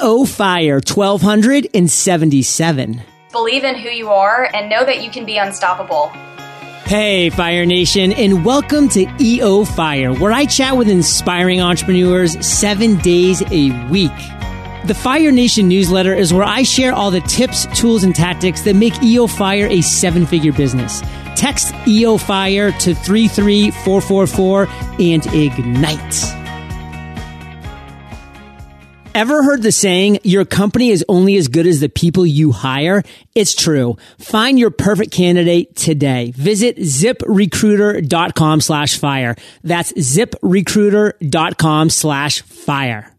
EO Fire 1277. Believe in who you are and know that you can be unstoppable. Hey, Fire Nation, and welcome to EO Fire, where I chat with inspiring entrepreneurs seven days a week. The Fire Nation newsletter is where I share all the tips, tools, and tactics that make EO Fire a seven figure business. Text EO Fire to 33444 and ignite. Ever heard the saying, your company is only as good as the people you hire? It's true. Find your perfect candidate today. Visit ziprecruiter.com slash fire. That's ziprecruiter.com slash fire.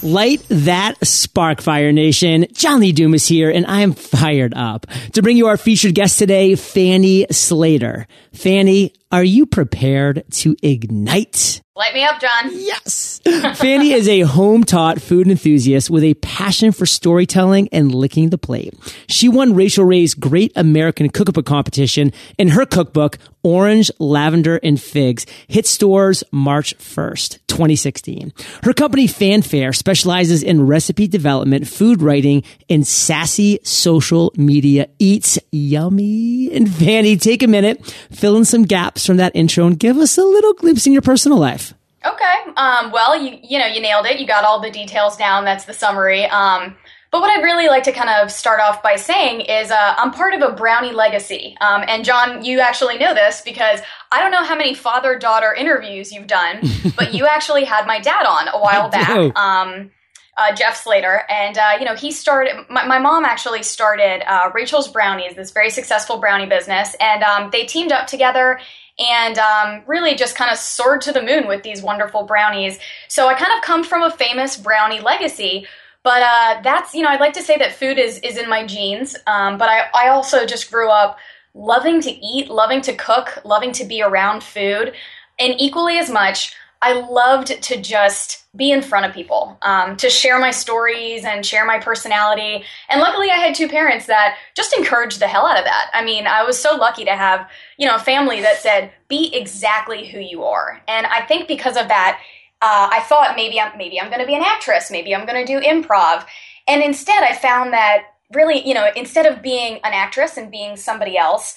Light that spark, Fire Nation. John Lee Dumas here, and I am fired up to bring you our featured guest today, Fanny Slater. Fanny, are you prepared to ignite? Light me up, John. Yes. Fanny is a home taught food enthusiast with a passion for storytelling and licking the plate. She won Rachael Ray's Great American Cookbook Competition in her cookbook, Orange, Lavender, and Figs, hit stores March 1st, 2016. Her company, Fanfare, specializes in recipe development, food writing, and sassy social media eats yummy. And Fanny, take a minute, fill in some gaps from that intro, and give us a little glimpse in your personal life. Okay. Um, well, you you know you nailed it. You got all the details down. That's the summary. Um, but what I'd really like to kind of start off by saying is uh, I'm part of a brownie legacy. Um, and John, you actually know this because I don't know how many father daughter interviews you've done, but you actually had my dad on a while back. Um, uh, Jeff Slater, and uh, you know he started. My, my mom actually started uh, Rachel's Brownies, this very successful brownie business, and um, they teamed up together and um, really just kind of soared to the moon with these wonderful brownies. So I kind of come from a famous brownie legacy. But uh, that's you know I'd like to say that food is is in my genes. Um, but I I also just grew up loving to eat, loving to cook, loving to be around food, and equally as much I loved to just be in front of people, um, to share my stories and share my personality. And luckily, I had two parents that just encouraged the hell out of that. I mean, I was so lucky to have, you know, a family that said, "Be exactly who you are." And I think because of that, uh, I thought maybe I'm maybe I'm going to be an actress, maybe I'm going to do improv, and instead, I found that really, you know, instead of being an actress and being somebody else,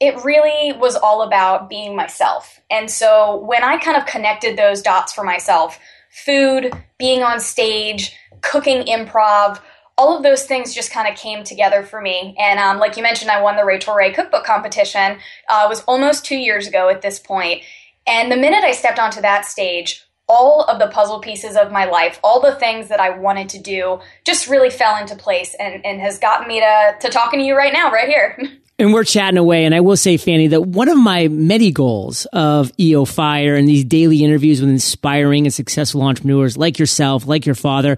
it really was all about being myself. And so when I kind of connected those dots for myself, food, being on stage, cooking improv, all of those things just kind of came together for me. And um, like you mentioned, I won the Ray cookbook competition. Uh, it was almost two years ago at this point. And the minute I stepped onto that stage, all of the puzzle pieces of my life, all the things that I wanted to do, just really fell into place and, and has gotten me to, to talking to you right now, right here. And we're chatting away. And I will say, Fanny, that one of my many goals of EO Fire and these daily interviews with inspiring and successful entrepreneurs like yourself, like your father,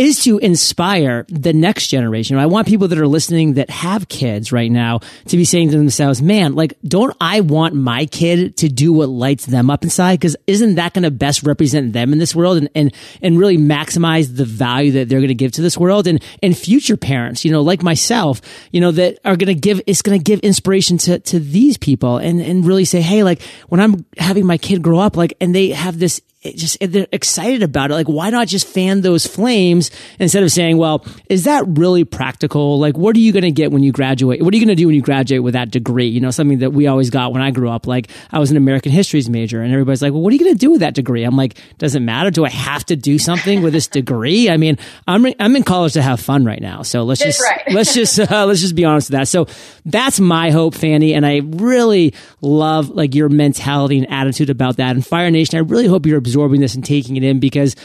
is to inspire the next generation. I want people that are listening that have kids right now to be saying to themselves, man, like, don't I want my kid to do what lights them up inside? Cause isn't that going to best represent them in this world and, and, and really maximize the value that they're going to give to this world? And, and future parents, you know, like myself, you know, that are going to give, it's going to give inspiration to, to these people and, and really say, Hey, like when I'm having my kid grow up, like, and they have this it just they're excited about it. Like, why not just fan those flames instead of saying, "Well, is that really practical? Like, what are you going to get when you graduate? What are you going to do when you graduate with that degree? You know, something that we always got when I grew up. Like, I was an American Histories major, and everybody's like, "Well, what are you going to do with that degree?" I'm like, "Does it matter? Do I have to do something with this degree? I mean, I'm I'm in college to have fun right now, so let's just right. let's just uh, let's just be honest with that. So that's my hope, Fanny, and I really love like your mentality and attitude about that. And Fire Nation, I really hope you're absorbing this and taking it in because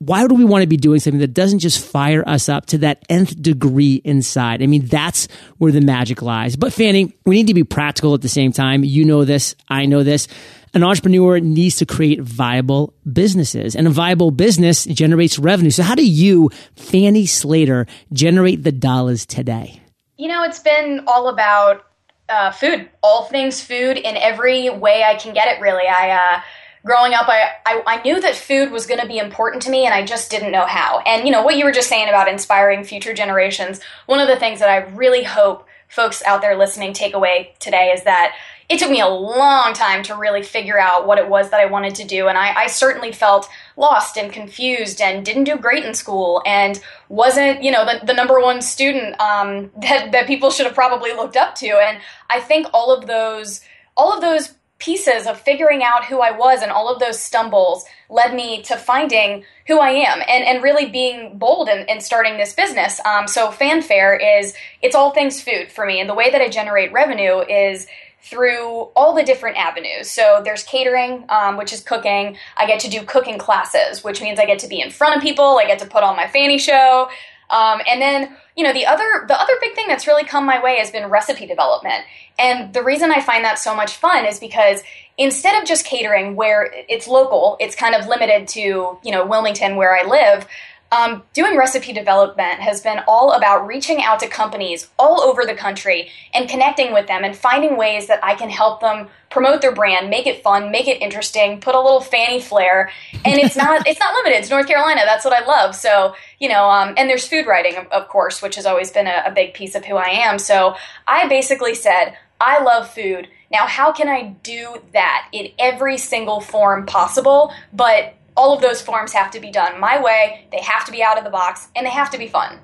why would we want to be doing something that doesn't just fire us up to that nth degree inside? I mean, that's where the magic lies. But Fanny, we need to be practical at the same time. You know this. I know this. An entrepreneur needs to create viable businesses and a viable business generates revenue. So how do you, Fanny Slater, generate the dollars today? You know, it's been all about uh, food, all things food in every way I can get it, really. I, uh, growing up, I, I, I, knew that food was going to be important to me and I just didn't know how. And, you know, what you were just saying about inspiring future generations, one of the things that I really hope folks out there listening take away today is that it took me a long time to really figure out what it was that I wanted to do. And I, I, certainly felt lost and confused and didn't do great in school and wasn't, you know, the, the number one student um, that, that people should have probably looked up to. And I think all of those, all of those pieces of figuring out who I was and all of those stumbles led me to finding who I am and, and really being bold in, in starting this business. Um, so fanfare is, it's all things food for me. And the way that I generate revenue is through all the different avenues. So there's catering, um, which is cooking. I get to do cooking classes, which means I get to be in front of people. I get to put on my fanny show. Um, and then, you know, the other the other big thing that's really come my way has been recipe development. And the reason I find that so much fun is because instead of just catering where it's local, it's kind of limited to, you know, Wilmington where I live. Um, doing recipe development has been all about reaching out to companies all over the country and connecting with them and finding ways that I can help them promote their brand, make it fun, make it interesting, put a little fanny flair. And it's not it's not limited. It's North Carolina. That's what I love. So you know, um, and there's food writing, of, of course, which has always been a, a big piece of who I am. So I basically said, I love food. Now, how can I do that in every single form possible, but all of those forms have to be done my way, they have to be out of the box, and they have to be fun.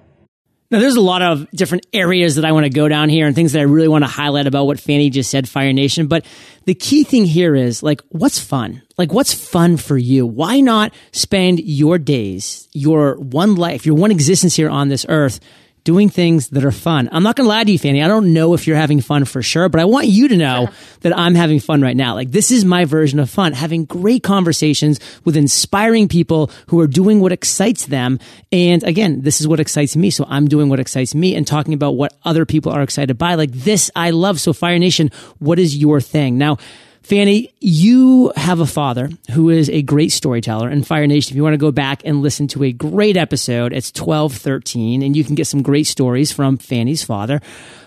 Now, there's a lot of different areas that I want to go down here and things that I really want to highlight about what Fanny just said, Fire Nation. But the key thing here is like, what's fun? Like, what's fun for you? Why not spend your days, your one life, your one existence here on this earth doing things that are fun. I'm not going to lie to you, Fanny. I don't know if you're having fun for sure, but I want you to know that I'm having fun right now. Like this is my version of fun, having great conversations with inspiring people who are doing what excites them. And again, this is what excites me. So I'm doing what excites me and talking about what other people are excited by. Like this, I love. So Fire Nation, what is your thing? Now, Fanny, you have a father who is a great storyteller. And Fire Nation, if you want to go back and listen to a great episode, it's 1213, and you can get some great stories from Fanny's father.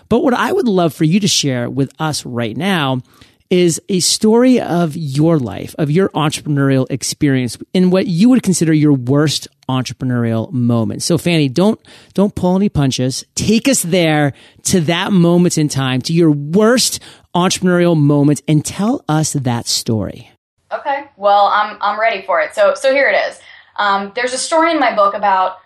But what I would love for you to share with us right now is a story of your life, of your entrepreneurial experience in what you would consider your worst entrepreneurial moment. So Fanny, don't, don't pull any punches. Take us there to that moment in time, to your worst entrepreneurial moments and tell us that story. Okay. Well, I'm, I'm ready for it. So, so here it is. Um, there's a story in my book about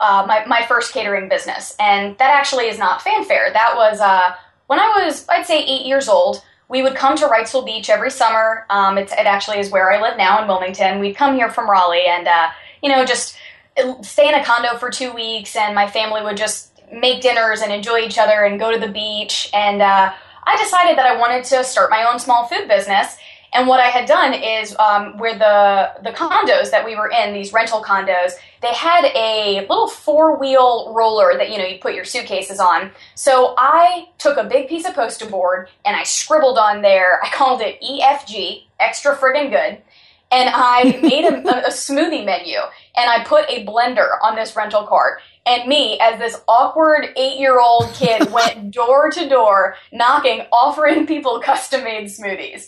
uh, my, my first catering business, and that actually is not fanfare. That was uh, when I was, I'd say, eight years old. We would come to Wrightsville Beach every summer. Um, it actually is where I live now in Wilmington. We'd come here from Raleigh and, uh, you know, just stay in a condo for two weeks, and my family would just make dinners and enjoy each other and go to the beach. And uh, I decided that I wanted to start my own small food business. And what I had done is um, where the the condos that we were in, these rental condos, they had a little four wheel roller that you know you put your suitcases on. So I took a big piece of poster board and I scribbled on there. I called it EFG, extra friggin' good, and I made a, a, a smoothie menu and I put a blender on this rental cart. And me, as this awkward eight year old kid, went door to door knocking, offering people custom made smoothies.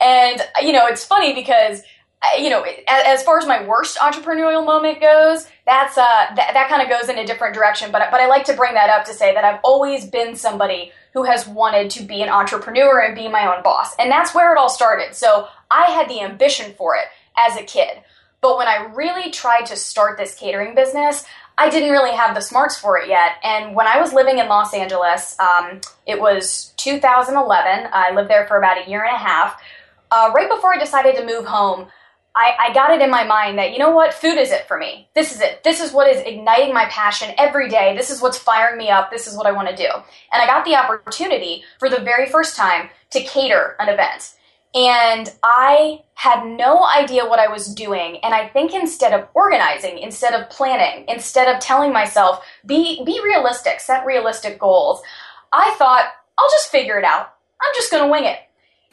And, you know, it's funny because, uh, you know, as far as my worst entrepreneurial moment goes, that's, uh, that, that kind of goes in a different direction. But, but I like to bring that up to say that I've always been somebody who has wanted to be an entrepreneur and be my own boss. And that's where it all started. So I had the ambition for it as a kid. But when I really tried to start this catering business, I didn't really have the smarts for it yet. And when I was living in Los Angeles, um, it was 2011. I lived there for about a year and a half. Uh, right before I decided to move home, I, I, got it in my mind that, you know what, food is it for me. This is it. This is what is igniting my passion every day. This is what's firing me up. This is what I want to do. And I got the opportunity for the very first time to cater an event. And I had no idea what I was doing. And I think instead of organizing, instead of planning, instead of telling myself, be, be realistic, set realistic goals, I thought, I'll just figure it out. I'm just going to wing it.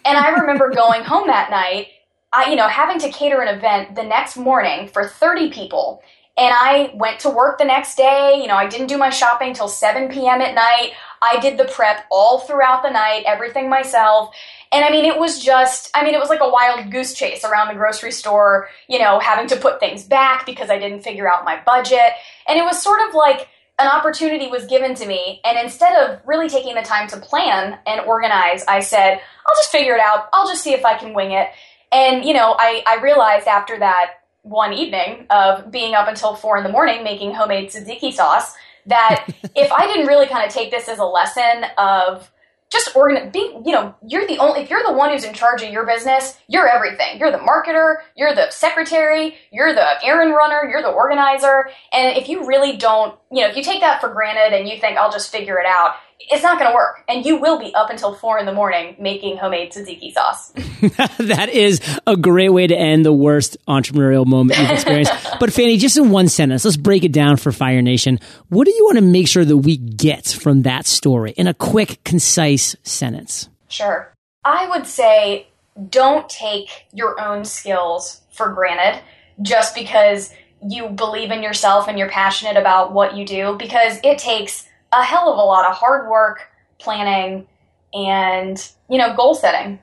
And I remember going home that night, I, you know, having to cater an event the next morning for 30 people. And I went to work the next day. You know, I didn't do my shopping till 7 p.m. at night. I did the prep all throughout the night, everything myself. And I mean, it was just, I mean, it was like a wild goose chase around the grocery store, you know, having to put things back because I didn't figure out my budget. And it was sort of like an opportunity was given to me, and instead of really taking the time to plan and organize, I said, I'll just figure it out. I'll just see if I can wing it. And, you know, I, I realized after that one evening of being up until four in the morning making homemade tzatziki sauce that if I didn't really kind of take this as a lesson of just organ being you know you're the only if you're the one who's in charge of your business you're everything. You're the marketer you're the secretary you're the errand runner you're the organizer. And if you really don't you know if you take that for granted and you think i'll just figure it out it's not going to work. And you will be up until four in the morning making homemade tzatziki sauce. that is a great way to end the worst entrepreneurial moment you've experienced. but Fanny, just in one sentence, let's break it down for Fire Nation. What do you want to make sure that we get from that story in a quick, concise sentence? Sure. I would say don't take your own skills for granted just because you believe in yourself and you're passionate about what you do because it takes a hell of a lot of hard work, planning, and, you know, goal setting.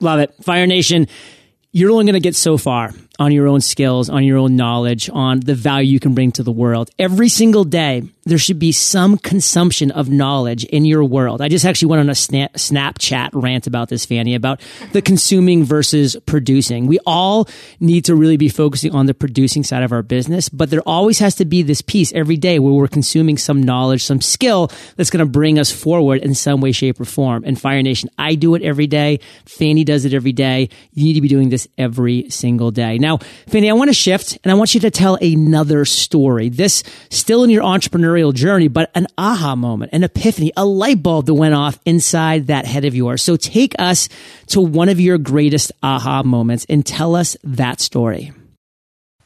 Love it. Fire Nation, you're only going to get so far on your own skills, on your own knowledge, on the value you can bring to the world. Every single day, there should be some consumption of knowledge in your world. I just actually went on a snap, Snapchat rant about this, Fanny, about the consuming versus producing. We all need to really be focusing on the producing side of our business, but there always has to be this piece every day where we're consuming some knowledge, some skill that's going to bring us forward in some way, shape, or form. And Fire Nation, I do it every day. Fanny does it every day. You need to be doing this every single day. Now, Fanny, I want to shift and I want you to tell another story. This still in your entrepreneurial journey, but an aha moment, an epiphany, a light bulb that went off inside that head of yours. So take us to one of your greatest aha moments and tell us that story.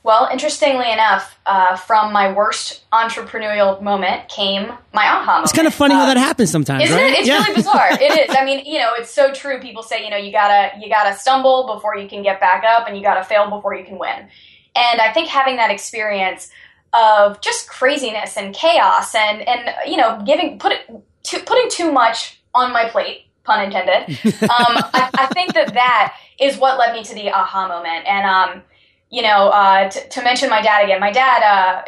Well, interestingly enough, uh, from my worst entrepreneurial moment came my aha moment. It's kind of funny uh, how that happens sometimes, isn't right? it? It's yeah. really bizarre. it is. I mean, you know, it's so true. People say, you know, you gotta you gotta stumble before you can get back up, and you gotta fail before you can win. And I think having that experience of just craziness and chaos and and you know giving put it too, putting too much on my plate pun intended um, I, I, think that that is what led me to the aha moment and um, you know uh, t- to mention my dad again my dad uh,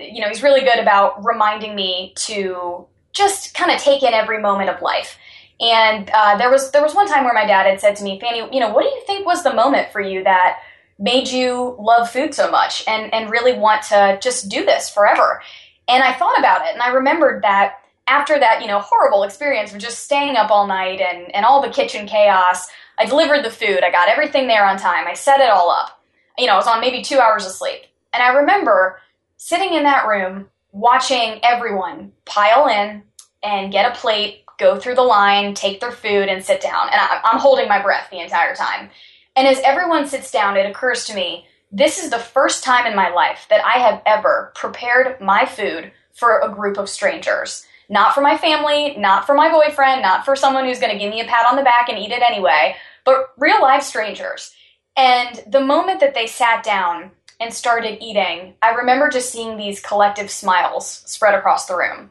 you know he's really good about reminding me to just kind of take in every moment of life and uh, there was there was one time where my dad had said to me fanny you know what do you think was the moment for you that made you love food so much and, and really want to just do this forever? And I thought about it and I remembered that after that, you know, horrible experience of just staying up all night and, and all the kitchen chaos, I delivered the food. I got everything there on time. I set it all up. You know, I was on maybe two hours of sleep. And I remember sitting in that room watching everyone pile in and get a plate, go through the line, take their food, and sit down. And I, I'm holding my breath the entire time. And as everyone sits down, it occurs to me this is the first time in my life that I have ever prepared my food for a group of strangers. Not for my family, not for my boyfriend, not for someone who's going to give me a pat on the back and eat it anyway, but real life strangers. And the moment that they sat down and started eating, I remember just seeing these collective smiles spread across the room.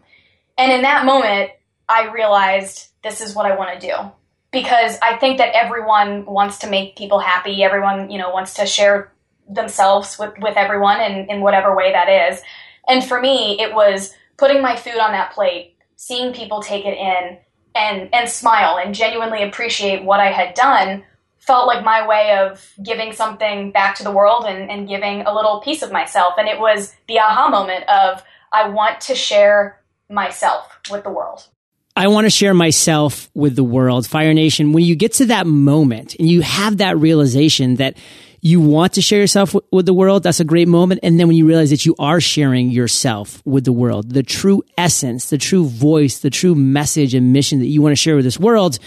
And in that moment, I realized this is what I want to do because I think that everyone wants to make people happy. Everyone, you know, wants to share themselves with, with everyone in, in whatever way that is. And for me, it was putting my food on that plate, seeing people take it in and, and smile and genuinely appreciate what I had done felt like my way of giving something back to the world and, and giving a little piece of myself. And it was the aha moment of I want to share myself with the world. I want to share myself with the world. Fire Nation, when you get to that moment and you have that realization that you want to share yourself with the world, that's a great moment. And then when you realize that you are sharing yourself with the world, the true essence, the true voice, the true message and mission that you want to share with this world,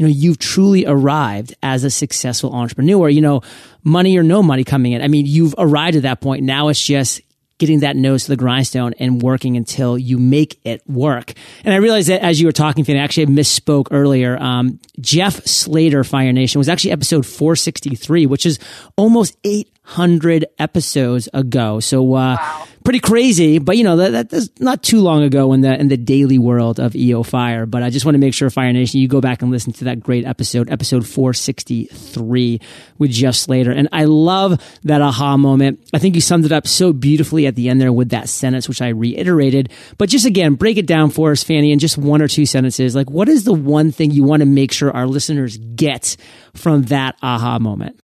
you know, you've truly arrived as a successful entrepreneur. You know, money or no money coming in. I mean, you've arrived at that point. Now it's just getting that nose to the grindstone and working until you make it work. And I realized that as you were talking, Finn, I actually misspoke earlier. Um, Jeff Slater, Fire Nation, was actually episode 463, which is almost 800 episodes ago. So, uh, wow. Pretty crazy, but you know, that, that, that's not too long ago in the, in the daily world of EO Fire. But I just want to make sure Fire Nation, you go back and listen to that great episode, episode 463 with Jeff Slater. And I love that aha moment. I think you summed it up so beautifully at the end there with that sentence, which I reiterated. But just again, break it down for us, Fanny, in just one or two sentences. Like, what is the one thing you want to make sure our listeners get from that aha moment?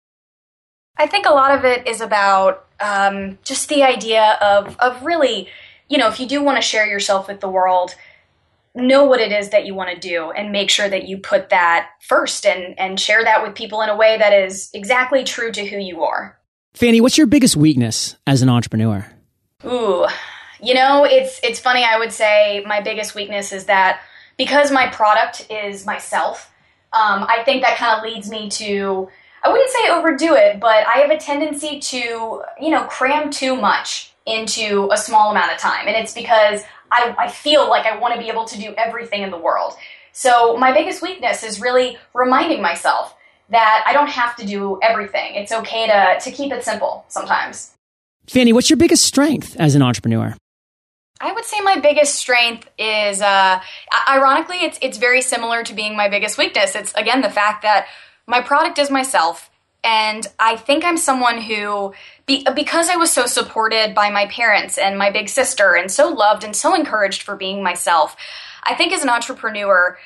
I think a lot of it is about um, just the idea of of really, you know, if you do want to share yourself with the world, know what it is that you want to do and make sure that you put that first and and share that with people in a way that is exactly true to who you are. Fanny, what's your biggest weakness as an entrepreneur? Ooh, you know, it's it's funny. I would say my biggest weakness is that because my product is myself. Um, I think that kind of leads me to I wouldn't say overdo it, but I have a tendency to, you know, cram too much into a small amount of time. And it's because I, I feel like I want to be able to do everything in the world. So my biggest weakness is really reminding myself that I don't have to do everything. It's okay to, to keep it simple sometimes. Fanny, what's your biggest strength as an entrepreneur? I would say my biggest strength is, uh, ironically, it's it's very similar to being my biggest weakness. It's again the fact that my product is myself. And I think I'm someone who, be, because I was so supported by my parents and my big sister, and so loved and so encouraged for being myself, I think as an entrepreneur,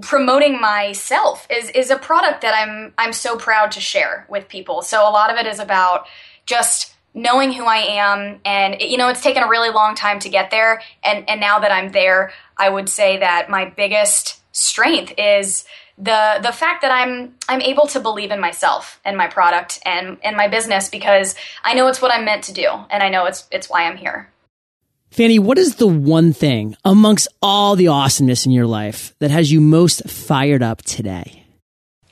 promoting myself is is a product that I'm I'm so proud to share with people. So a lot of it is about just knowing who I am and you know it's taken a really long time to get there and and now that I'm there I would say that my biggest strength is the the fact that I'm I'm able to believe in myself and my product and and my business because I know it's what I'm meant to do and I know it's it's why I'm here. Fanny, what is the one thing amongst all the awesomeness in your life that has you most fired up today?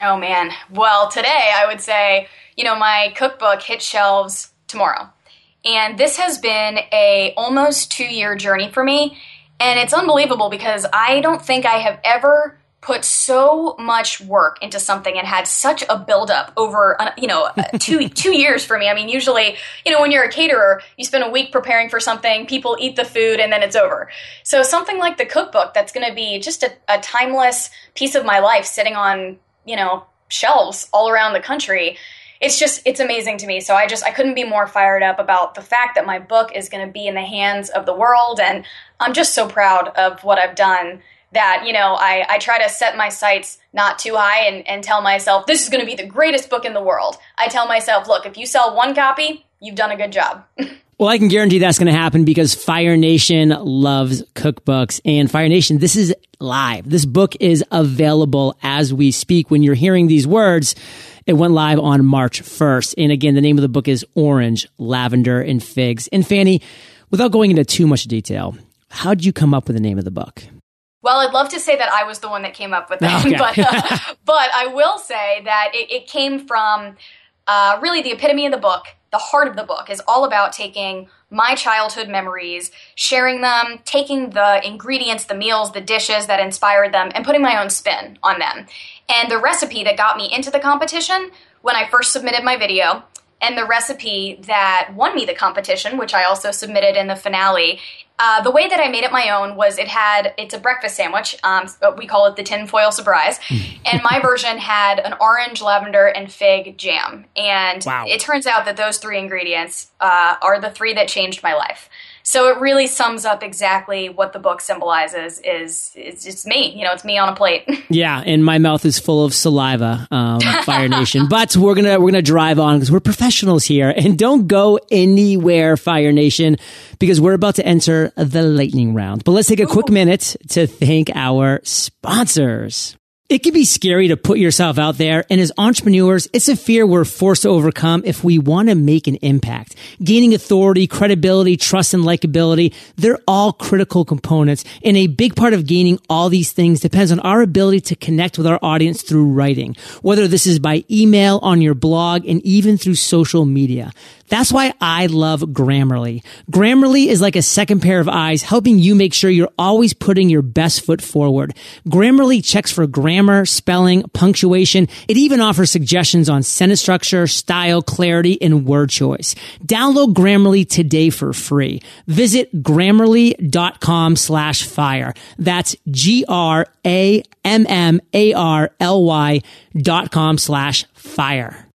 Oh man. Well, today I would say, you know, my cookbook hits shelves tomorrow. And this has been a almost 2-year journey for me, and it's unbelievable because I don't think I have ever put so much work into something and had such a buildup over uh, you know uh, two two years for me. I mean, usually you know when you're a caterer, you spend a week preparing for something, people eat the food, and then it's over. So something like the cookbook that's going to be just a, a timeless piece of my life, sitting on you know shelves all around the country. It's just it's amazing to me. So I just I couldn't be more fired up about the fact that my book is going to be in the hands of the world, and I'm just so proud of what I've done that you know I, I try to set my sights not too high and, and tell myself this is going to be the greatest book in the world. I tell myself look if you sell one copy you've done a good job. Well i can guarantee that's going to happen because fire nation loves cookbooks. And fire nation this is live. This book is available as we speak. When you're hearing these words it went live on march 1st and again the name of the book is orange lavender and figs. And fanny without going into too much detail how did you come up with the name of the book well, I'd love to say that I was the one that came up with that, okay. but uh, but I will say that it, it came from uh, really the epitome of the book. The heart of the book is all about taking my childhood memories, sharing them, taking the ingredients, the meals, the dishes that inspired them, and putting my own spin on them. And the recipe that got me into the competition when I first submitted my video and the recipe that won me the competition, which I also submitted in the finale, uh, the way that I made it my own was it had it's a breakfast sandwich. Um, we call it the tinfoil surprise, and my version had an orange, lavender, and fig jam. And wow. it turns out that those three ingredients uh, are the three that changed my life. So it really sums up exactly what the book symbolizes. Is it's just me, you know, it's me on a plate. yeah, and my mouth is full of saliva, um, Fire Nation. But we're gonna we're gonna drive on because we're professionals here, and don't go anywhere, Fire Nation, because we're about to enter the lightning round. But let's take a Ooh. quick minute to thank our sponsors. It can be scary to put yourself out there. And as entrepreneurs, it's a fear we're forced to overcome if we want to make an impact. Gaining authority, credibility, trust, and likability, they're all critical components. And a big part of gaining all these things depends on our ability to connect with our audience through writing, whether this is by email, on your blog, and even through social media. That's why I love Grammarly. Grammarly is like a second pair of eyes, helping you make sure you're always putting your best foot forward. Grammarly checks for grammar grammar, spelling, punctuation. It even offers suggestions on sentence structure, style, clarity, and word choice. Download Grammarly today for free. Visit grammarly.com slash fire. That's G-R-A-M-M-A-R-L-Y dot com slash fire.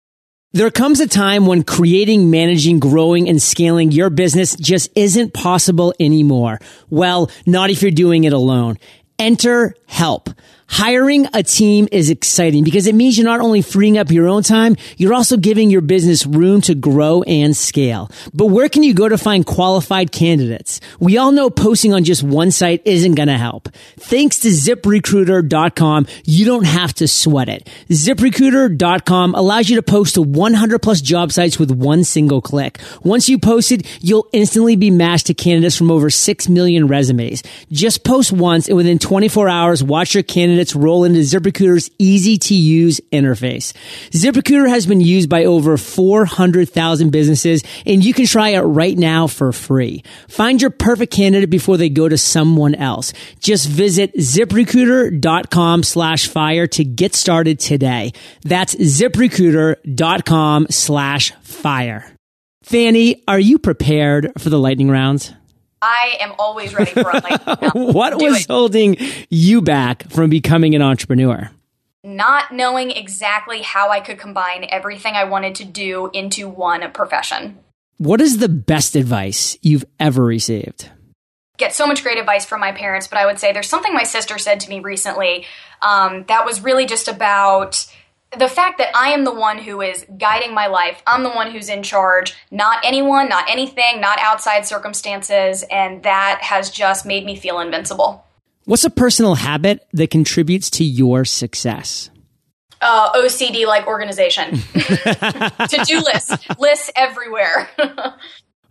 There comes a time when creating, managing, growing, and scaling your business just isn't possible anymore. Well, not if you're doing it alone. Enter help. Hiring a team is exciting because it means you're not only freeing up your own time, you're also giving your business room to grow and scale. But where can you go to find qualified candidates? We all know posting on just one site isn't going to help. Thanks to ziprecruiter.com, you don't have to sweat it. ZipRecruiter.com allows you to post to 100 plus job sites with one single click. Once you post it, you'll instantly be matched to candidates from over 6 million resumes. Just post once and within 24 hours, watch your candidates roll into ZipRecruiter's easy to use interface. ZipRecruiter has been used by over 400,000 businesses and you can try it right now for free. Find your perfect candidate before they go to someone else. Just visit ziprecruiter.com slash fire to get started today. That's ziprecruiter.com slash fire. Fanny, are you prepared for the lightning rounds? I am always ready for round. what Do was it. holding you back from becoming an entrepreneur? Not knowing exactly how I could combine everything I wanted to do into one profession. What is the best advice you've ever received? Get so much great advice from my parents, but I would say there's something my sister said to me recently um, that was really just about the fact that I am the one who is guiding my life. I'm the one who's in charge, not anyone, not anything, not outside circumstances, and that has just made me feel invincible. What's a personal habit that contributes to your success? Uh, OCD like organization. to do lists, lists everywhere.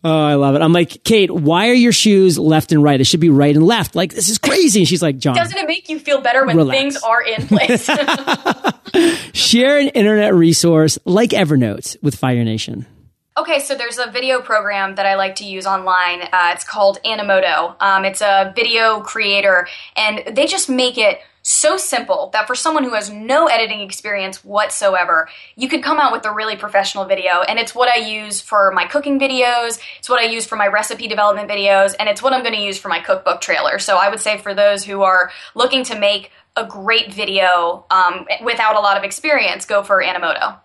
Oh, I love it. I'm like, Kate, why are your shoes left and right? It should be right and left. Like, this is crazy. And she's like, John, Doesn't it make you feel better when Relax. things are in place? share an internet resource like Evernote with Fire Nation. Okay, so there's a video program that I like to use online. Uh, it's called Animoto. Um, it's a video creator, and they just make it so simple that for someone who has no editing experience whatsoever, you could come out with a really professional video. And it's what I use for my cooking videos, it's what I use for my recipe development videos, and it's what I'm going to use for my cookbook trailer. So I would say for those who are looking to make a great video um, without a lot of experience, go for Animoto.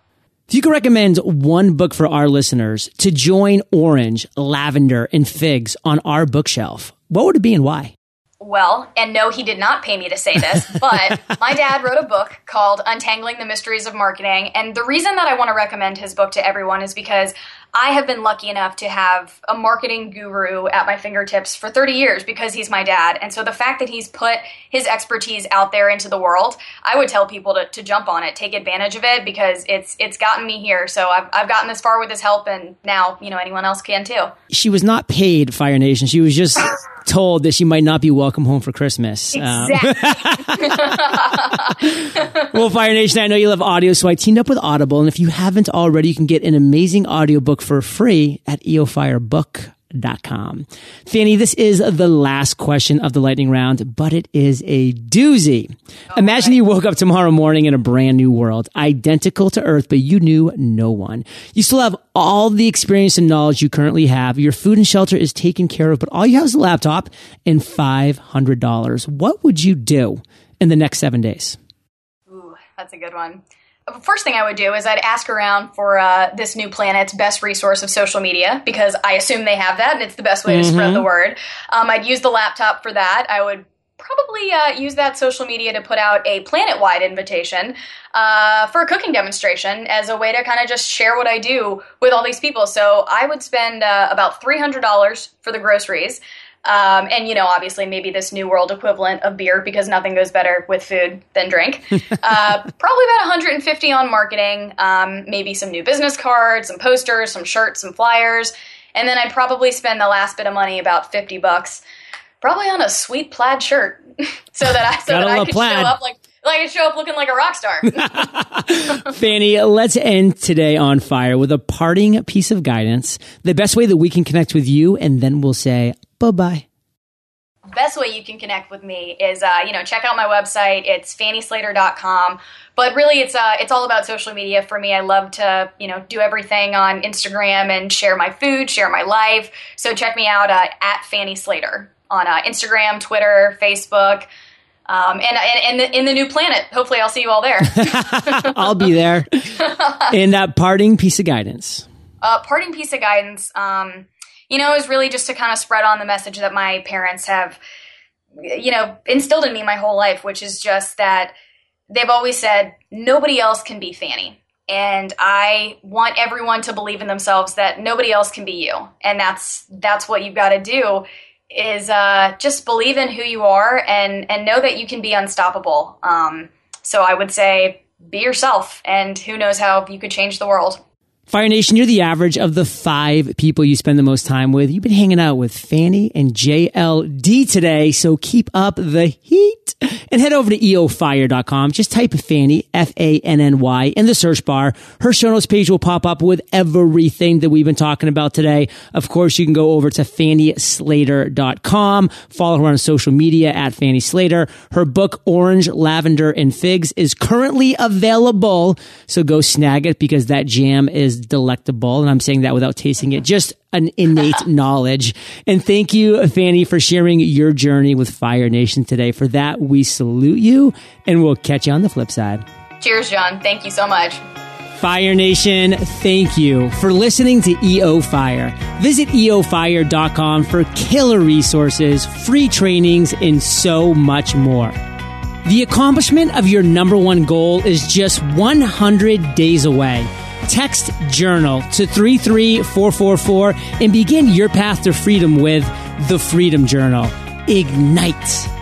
If you could recommend one book for our listeners to join Orange, Lavender, and Figs on our bookshelf, what would it be and why? Well, and no, he did not pay me to say this, but my dad wrote a book called Untangling the Mysteries of Marketing. And the reason that I want to recommend his book to everyone is because I have been lucky enough to have a marketing guru at my fingertips for 30 years because he's my dad. And so the fact that he's put his expertise out there into the world, I would tell people to, to jump on it, take advantage of it because it's it's gotten me here. So I've, I've gotten this far with his help and now, you know, anyone else can too. She was not paid Fire Nation. She was just told that she might not be welcome home for Christmas. Um, Exactly. well, Fire Nation, I know you love audio, so I teamed up with Audible. And if you haven't already, you can get an amazing audiobook for free at E eofirebook.com. Fanny, this is the last question of the lightning round, but it is a doozy. Imagine you woke up tomorrow morning in a brand new world, identical to Earth, but you knew no one. You still have all the experience and knowledge you currently have. Your food and shelter is taken care of, but all you have is a laptop and $500. What would you do in the next seven days? Ooh, that's a good one. First thing I would do is I'd ask around for uh, this new planet's best resource of social media because I assume they have that and it's the best way to spread the word. Um, I'd use the laptop for that. I would probably uh, use that social media to put out a planet wide invitation uh, for a cooking demonstration as a way to kind of just share what I do with all these people. So I would spend uh, about $300 for the groceries. Um, and you know, obviously, maybe this new world equivalent of beer because nothing goes better with food than drink. uh, probably about 150 on marketing, um, maybe some new business cards, some posters, some shirts, some flyers, and then I'd probably spend the last bit of money, about 50 bucks, probably on a sweet plaid shirt, so that I so that I could plaid. show up like like I show up looking like a rock star. Fanny, let's end today on fire with a parting piece of guidance, the best way that we can connect with you, and then we'll say bye bye. best way you can connect with me is, uh, you know, check out my website. It's fannyslater.com. But really, it's uh, it's all about social media for me. I love to, you know, do everything on Instagram and share my food, share my life. So check me out uh, at Fanny Slater on uh, Instagram, Twitter, Facebook. Um, and, and, and the, in the new planet. Hopefully, I'll see you all there. I'll be there. and that parting piece of guidance. Uh, parting piece of guidance, um, you know, is really just to kind of spread on the message that my parents have, you know, instilled in me my whole life, which is just that they've always said nobody else can be Fanny. And I want everyone to believe in themselves that nobody else can be you. And that's that's what you've got to do is uh, just believe in who you are and and know that you can be unstoppable. Um, so I would say be yourself, and who knows how you could change the world. Fire Nation, you're the average of the five people you spend the most time with. You've been hanging out with Fanny and JLD today, so keep up the heat and head over to eofire.com. Just type Fanny, F-A-N-N-Y in the search bar. Her show notes page will pop up with everything that we've been talking about today. Of course, you can go over to fannyslater.com. Follow her on social media at Fanny Slater. Her book, Orange, Lavender, and Figs is currently available. So go snag it because that jam is delectable. And I'm saying that without tasting it. Just an innate knowledge. And thank you, Fanny, for sharing your journey with Fire Nation today. For that, we salute you and we'll catch you on the flip side. Cheers, John. Thank you so much. Fire Nation, thank you for listening to EO Fire. Visit eofire.com for killer resources, free trainings, and so much more. The accomplishment of your number one goal is just 100 days away. Text journal to 33444 and begin your path to freedom with the Freedom Journal. Ignite.